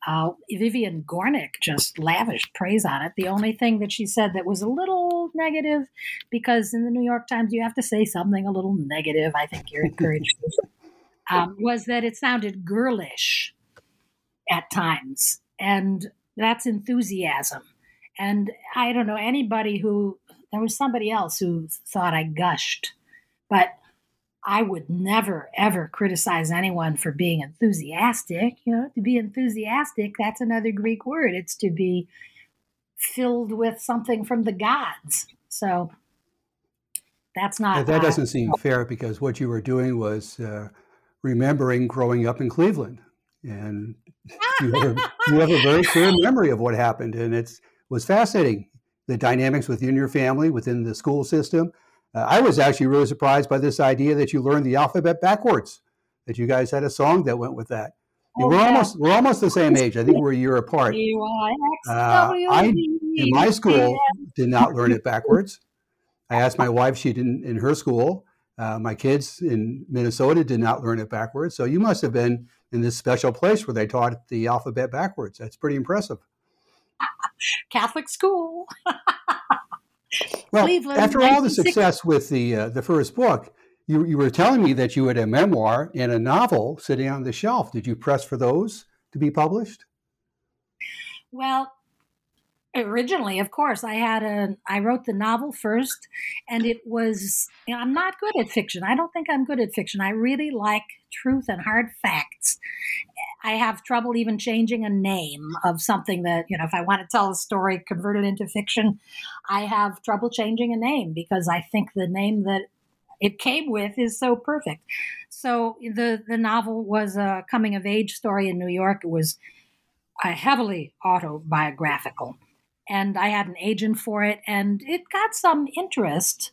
uh, Vivian Gornick just lavished praise on it. The only thing that she said that was a little negative, because in the New York Times you have to say something a little negative. I think you're encouraged um, was that it sounded girlish at times, and that's enthusiasm. And I don't know anybody who there was somebody else who thought I gushed, but I would never ever criticize anyone for being enthusiastic. You know, to be enthusiastic, that's another Greek word. It's to be filled with something from the gods. So that's not. That doesn't seem fair because what you were doing was uh, remembering growing up in Cleveland, and you have, a, you have a very clear memory of what happened, and it was fascinating. The dynamics within your family, within the school system. Uh, I was actually really surprised by this idea that you learned the alphabet backwards. That you guys had a song that went with that. Oh, we're yeah. almost we're almost the same age. I think we're a year apart. Uh, I in my school did not learn it backwards. I asked my wife; she didn't in her school. Uh, my kids in Minnesota did not learn it backwards. So you must have been in this special place where they taught the alphabet backwards. That's pretty impressive. Catholic school. well, Cleveland, after all the success with the uh, the first book, you, you were telling me that you had a memoir and a novel sitting on the shelf. Did you press for those to be published? Well, originally of course i had a i wrote the novel first and it was you know, i'm not good at fiction. I don't think i'm good at fiction. I really like truth and hard facts. I have trouble even changing a name of something that you know if i want to tell a story convert it into fiction i have trouble changing a name because i think the name that it came with is so perfect. So the the novel was a coming of age story in new york. It was heavily autobiographical and I had an agent for it, and it got some interest,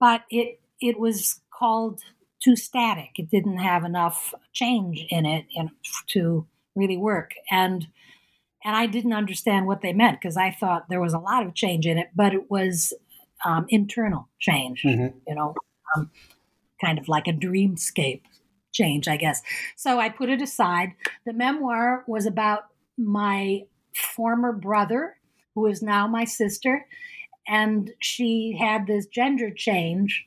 but it it was called too static. It didn't have enough change in it in, to really work, and and I didn't understand what they meant because I thought there was a lot of change in it, but it was um, internal change, mm-hmm. you know, um, kind of like a dreamscape change, I guess. So I put it aside. The memoir was about my former brother, who is now my sister, and she had this gender change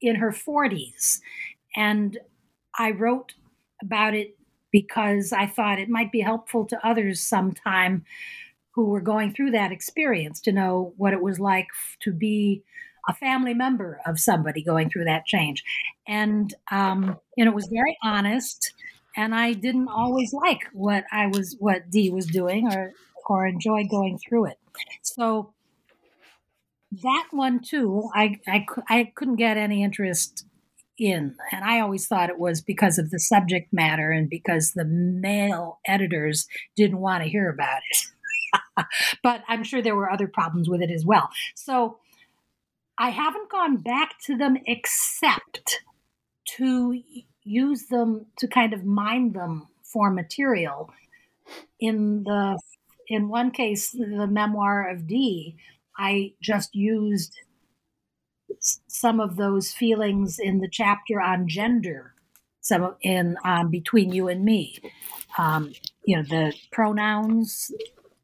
in her 40s. And I wrote about it because I thought it might be helpful to others sometime who were going through that experience to know what it was like to be a family member of somebody going through that change. And, um, and it was very honest. And I didn't always like what I was, what D was doing or or enjoy going through it. So that one too, I, I, I couldn't get any interest in. And I always thought it was because of the subject matter and because the male editors didn't want to hear about it. but I'm sure there were other problems with it as well. So I haven't gone back to them except to use them to kind of mine them for material in the in one case, the memoir of D, I just used some of those feelings in the chapter on gender, some in um, between you and me. Um, you know, the pronouns.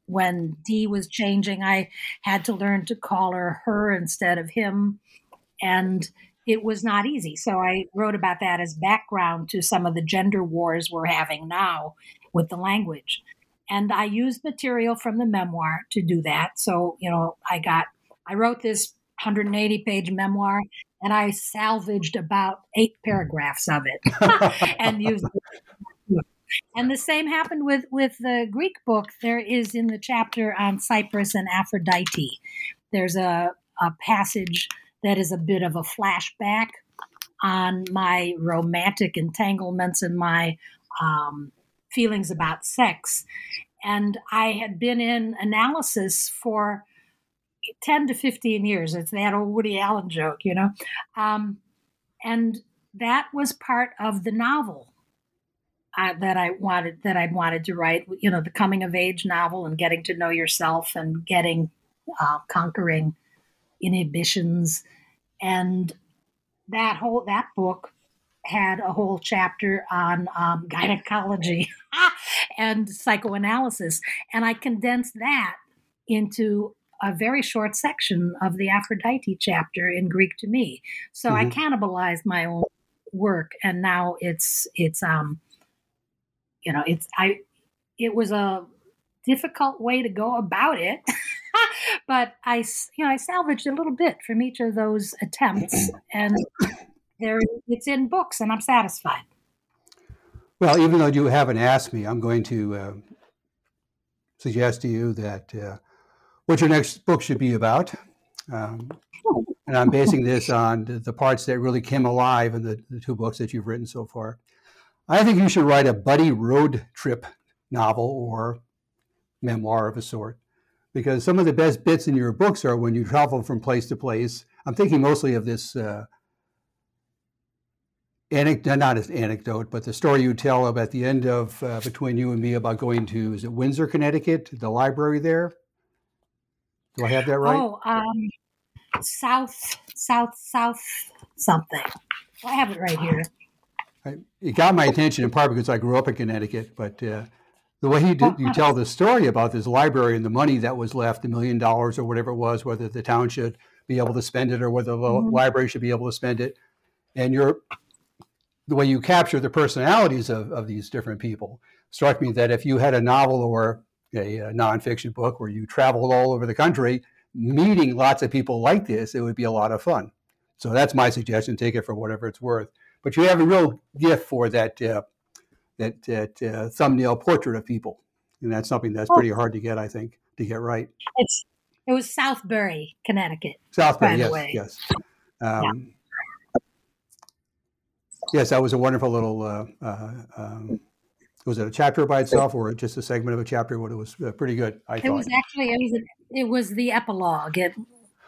When D was changing, I had to learn to call her her instead of him, and it was not easy. So I wrote about that as background to some of the gender wars we're having now with the language. And I used material from the memoir to do that. So, you know, I got, I wrote this 180 page memoir and I salvaged about eight paragraphs of it and used it. And the same happened with, with the Greek book. There is in the chapter on Cyprus and Aphrodite, there's a, a passage that is a bit of a flashback on my romantic entanglements and my um, feelings about sex. And I had been in analysis for 10 to 15 years. It's that old Woody Allen joke, you know? Um, and that was part of the novel uh, that I wanted that I'd wanted to write. You know, the coming of age novel and getting to know yourself and getting uh, conquering inhibitions, and that whole that book had a whole chapter on um, gynecology and psychoanalysis, and I condensed that into a very short section of the Aphrodite chapter in Greek to me. So mm-hmm. I cannibalized my own work, and now it's it's um you know it's I it was a difficult way to go about it. but I, you know, I salvaged a little bit from each of those attempts, and there it's in books, and I'm satisfied. Well, even though you haven't asked me, I'm going to uh, suggest to you that uh, what your next book should be about. Um, and I'm basing this on the, parts that really came alive in the, the two books that you've written so far. I think you should write a buddy road trip novel or memoir of a sort, because some of the best bits in your books are when you travel from place to place. I'm thinking mostly of this uh, anecdote, not an anecdote, but the story you tell about the end of uh, Between You and Me about going to, is it Windsor, Connecticut, the library there? Do I have that right? Oh, um, South, South, South something. I have it right here. I, it got my attention in part because I grew up in Connecticut, but uh, the way you, did, you tell the story about this library and the money that was left, a million dollars or whatever it was, whether the town should be able to spend it or whether the mm-hmm. library should be able to spend it, and your the way you capture the personalities of, of these different people struck me that if you had a novel or a, a nonfiction book where you traveled all over the country meeting lots of people like this, it would be a lot of fun. So that's my suggestion. Take it for whatever it's worth. But you have a real gift for that uh, that, that uh, thumbnail portrait of people, and that's something that's pretty hard to get, I think, to get right. It's it was Southbury, Connecticut. Southbury, yes, yes. Um, yeah. Yes, that was a wonderful little uh, uh um, was it a chapter by itself or just a segment of a chapter? What it was uh, pretty good. I it thought. was actually it was a, it was the epilogue. It,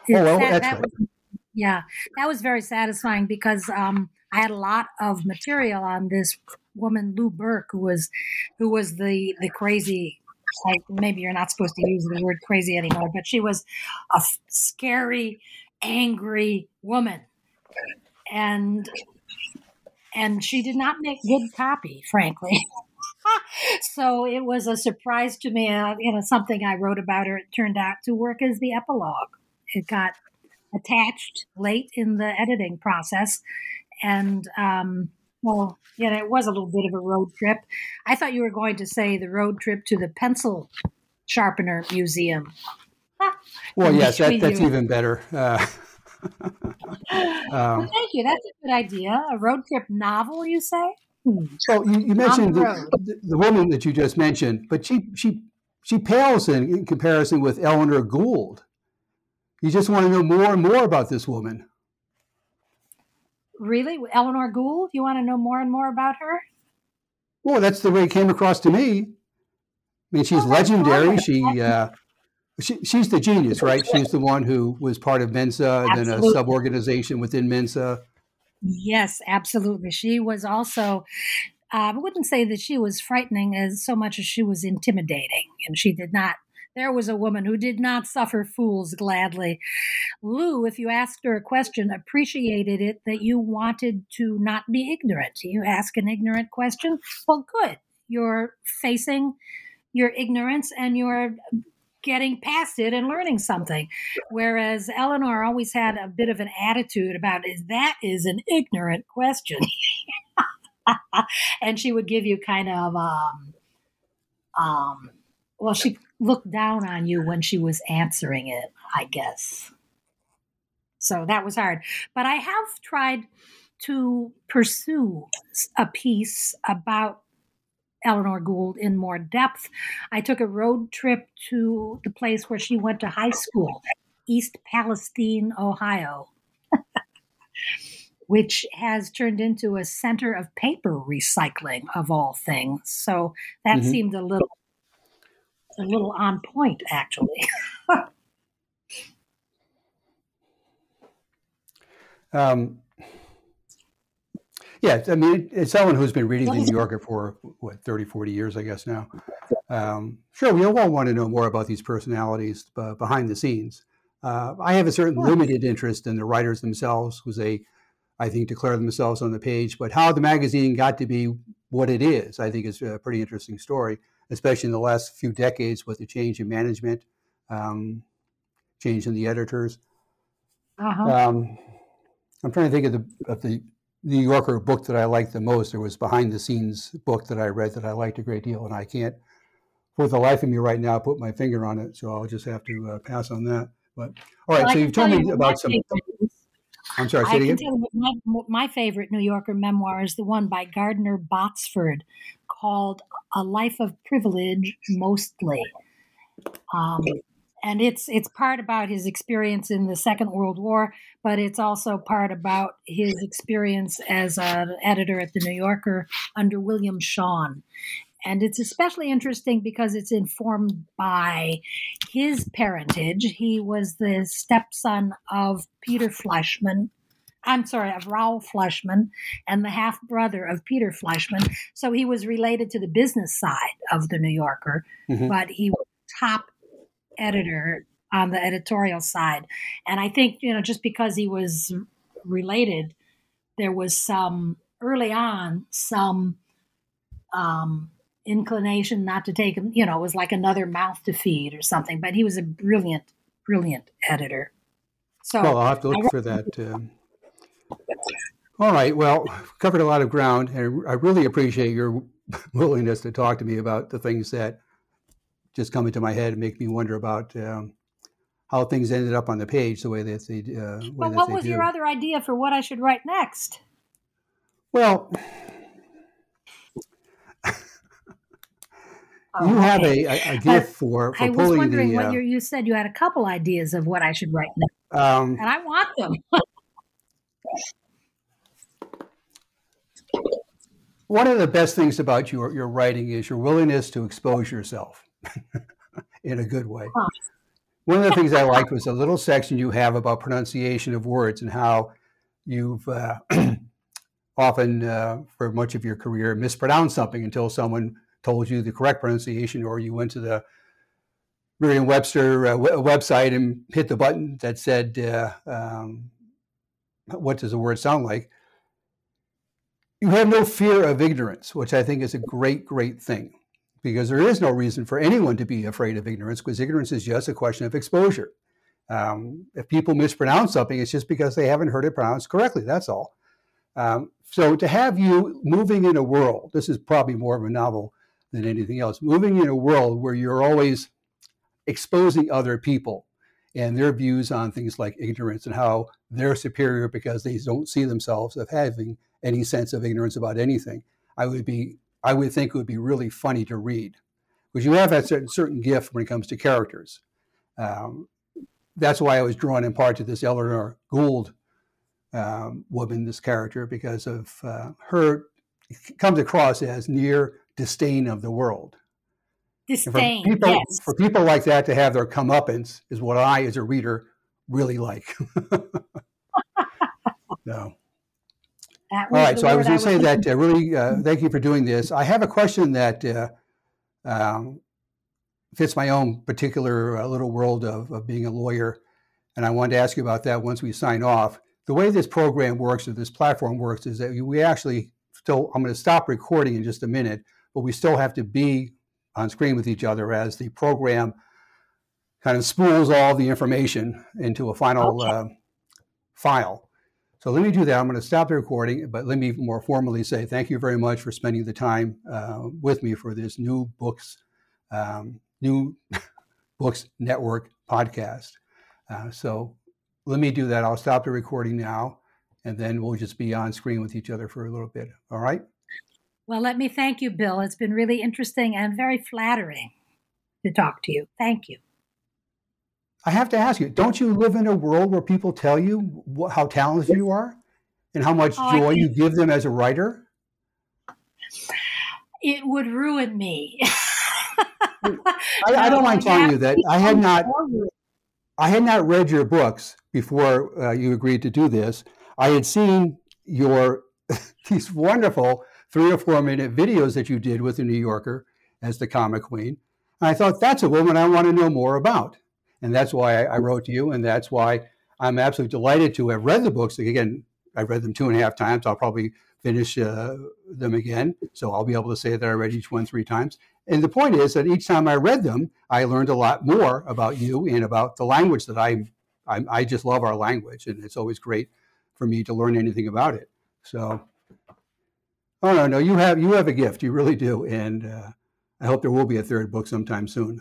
it oh well, that, that's that right. Was, yeah, that was very satisfying because um, I had a lot of material on this woman Lu Burke, who was who was the the crazy. Like maybe you're not supposed to use the word crazy anymore, but she was a scary, angry woman, and and she did not make good copy, frankly. so it was a surprise to me. Uh, you know, something I wrote about her. It turned out to work as the epilogue. It got attached late in the editing process, and um, well, yeah, it was a little bit of a road trip. I thought you were going to say the road trip to the pencil sharpener museum. well, yes, that, that's even better. Uh, um, well, thank you. That's a good idea. A road trip novel, you say? Hmm. So you, you mentioned the, the, the, woman that you just mentioned, but she she she pales in, in comparison with Eleanor Gould. You just want to know more and more about this woman. Really, Eleanor Gould? You want to know more and more about her? Well, that's the way it came across to me. I mean, she's oh, legendary. She uh, she, she's the genius, right? She's the one who was part of Mensa and then a sub organization within Mensa. Yes, absolutely. She was also, uh, I wouldn't say that she was frightening as so much as she was intimidating. And she did not, there was a woman who did not suffer fools gladly. Lu, if you asked her a question, appreciated it that you wanted to not be ignorant. You ask an ignorant question, well, good. You're facing your ignorance and you're getting past it and learning something. Whereas Eleanor always had a bit of an attitude about is that is an ignorant question. and she would give you kind of um um well she looked down on you when she was answering it, I guess. So that was hard. But I have tried to pursue a piece about Eleanor Gould in more depth. I took a road trip to the place where she went to high school, East Palestine, Ohio, which has turned into a center of paper recycling of all things. So that mm-hmm. seemed a little a little on point actually. um, yeah, I mean, it's someone who's been reading the New Yorker for what 30, 40 years, I guess now. Um, sure, we all want to know more about these personalities uh, behind the scenes. Uh, I have a certain limited interest in the writers themselves, who they, I think, declare themselves on the page. But how the magazine got to be what it is, I think, is a pretty interesting story, especially in the last few decades with the change in management, um, change in the editors. Uh-huh. Um, I'm trying to think of the of the New Yorker book that I liked the most. There was behind the scenes book that I read that I liked a great deal, and I can't, for the life of me right now, put my finger on it. So I'll just have to uh, pass on that. But all right, well, so you've told me about some. I'm sorry, I can tell you my, my favorite New Yorker memoir is the one by Gardner Botsford called A Life of Privilege Mostly. Um, and it's it's part about his experience in the Second World War, but it's also part about his experience as an editor at the New Yorker under William Shawn. And it's especially interesting because it's informed by his parentage. He was the stepson of Peter Fleischmann. I'm sorry, of Raoul Fleischmann and the half brother of Peter Fleischmann. So he was related to the business side of the New Yorker, mm-hmm. but he was top editor on the editorial side. And I think, you know, just because he was related, there was some early on some um, inclination not to take him, you know, it was like another mouth to feed or something. But he was a brilliant, brilliant editor. So well, I'll have to look for that. Um, all right. Well, covered a lot of ground, and I really appreciate your willingness to talk to me about the things that just come into my head and make me wonder about um, how things ended up on the page the way that they. Uh, well, what was do. your other idea for what I should write next? Well, Oh, you have a, a, a gift for, for I was wondering the, what uh, you said. You had a couple ideas of what I should write next, um, and I want them. one of the best things about your your writing is your willingness to expose yourself in a good way. Huh. One of the things I liked was a little section you have about pronunciation of words and how you've uh, often, uh, for much of your career, mispronounced something until someone told you the correct pronunciation, or you went to the Merriam-Webster uh, w- website and hit the button that said, uh, um, "What does the word sound like?" You have no fear of ignorance, which I think is a great, great thing, because there is no reason for anyone to be afraid of ignorance, because ignorance is just a question of exposure. Um, if people mispronounce something, it's just because they haven't heard it pronounced correctly. That's all. Um, so to have you moving in a world, this is probably more of a novel than anything else. Moving in a world where you're always exposing other people and their views on things like ignorance and how they're superior because they don't see themselves as having any sense of ignorance about anything. I would be, I would think it would be really funny to read, because you have that certain, certain gift when it comes to characters. Um, that's why I was drawn in part to this Eleanor Gould um, woman, this character, because of uh, her comes across as near disdain of the world. Disdain, for people, yes. For people like that to have their comeuppance is what I, as a reader, really like. no. All right, so I was going to say that uh, really uh, thank you for doing this. I have a question that uh, um, fits my own particular uh, little world of, of being a lawyer, and I wanted to ask you about that once we sign off. The way this program works, or this platform works, is that we actually still. I'm going to stop recording in just a minute, but we still have to be on screen with each other as the program kind of spools all the information into a final uh, file. So let me do that. I'm going to stop the recording, but let me more formally say thank you very much for spending the time uh, with me for this new books, um, new books network podcast. Uh, so let me do that. I'll stop the recording now, and then we'll just be on screen with each other for a little bit. All right. Well, let me thank you, Bill. It's been really interesting and very flattering to talk to you. Thank you. I have to ask you, don't you live in a world where people tell you how talented you are? and how much Oh, joy you give them as a writer? It would ruin me. I, I don't mind telling you that I had not I had not read your books before uh, you agreed to do this. I had seen your these wonderful three or four minute videos that you did with the New Yorker as the comic queen. And I thought that's a woman I want to know more about. And that's why I, wrote to you. And that's why I'm absolutely delighted to have read the books. Again, I read them two and a half times. I'll probably finish uh, them again. So I'll be able to say that I read each one three times. And the point is that each time I read them, I learned a lot more about you and about the language that I, I, I just love our language. And it's always great for me to learn anything about it. So, oh no, no, you have you have a gift, you really do, and uh, I hope there will be a third book sometime soon.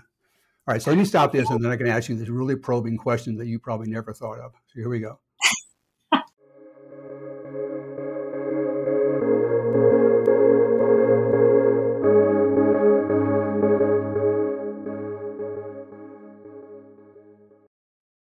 All right, so let me stop this, and then I can ask you this really probing question that you probably never thought of. So here we go.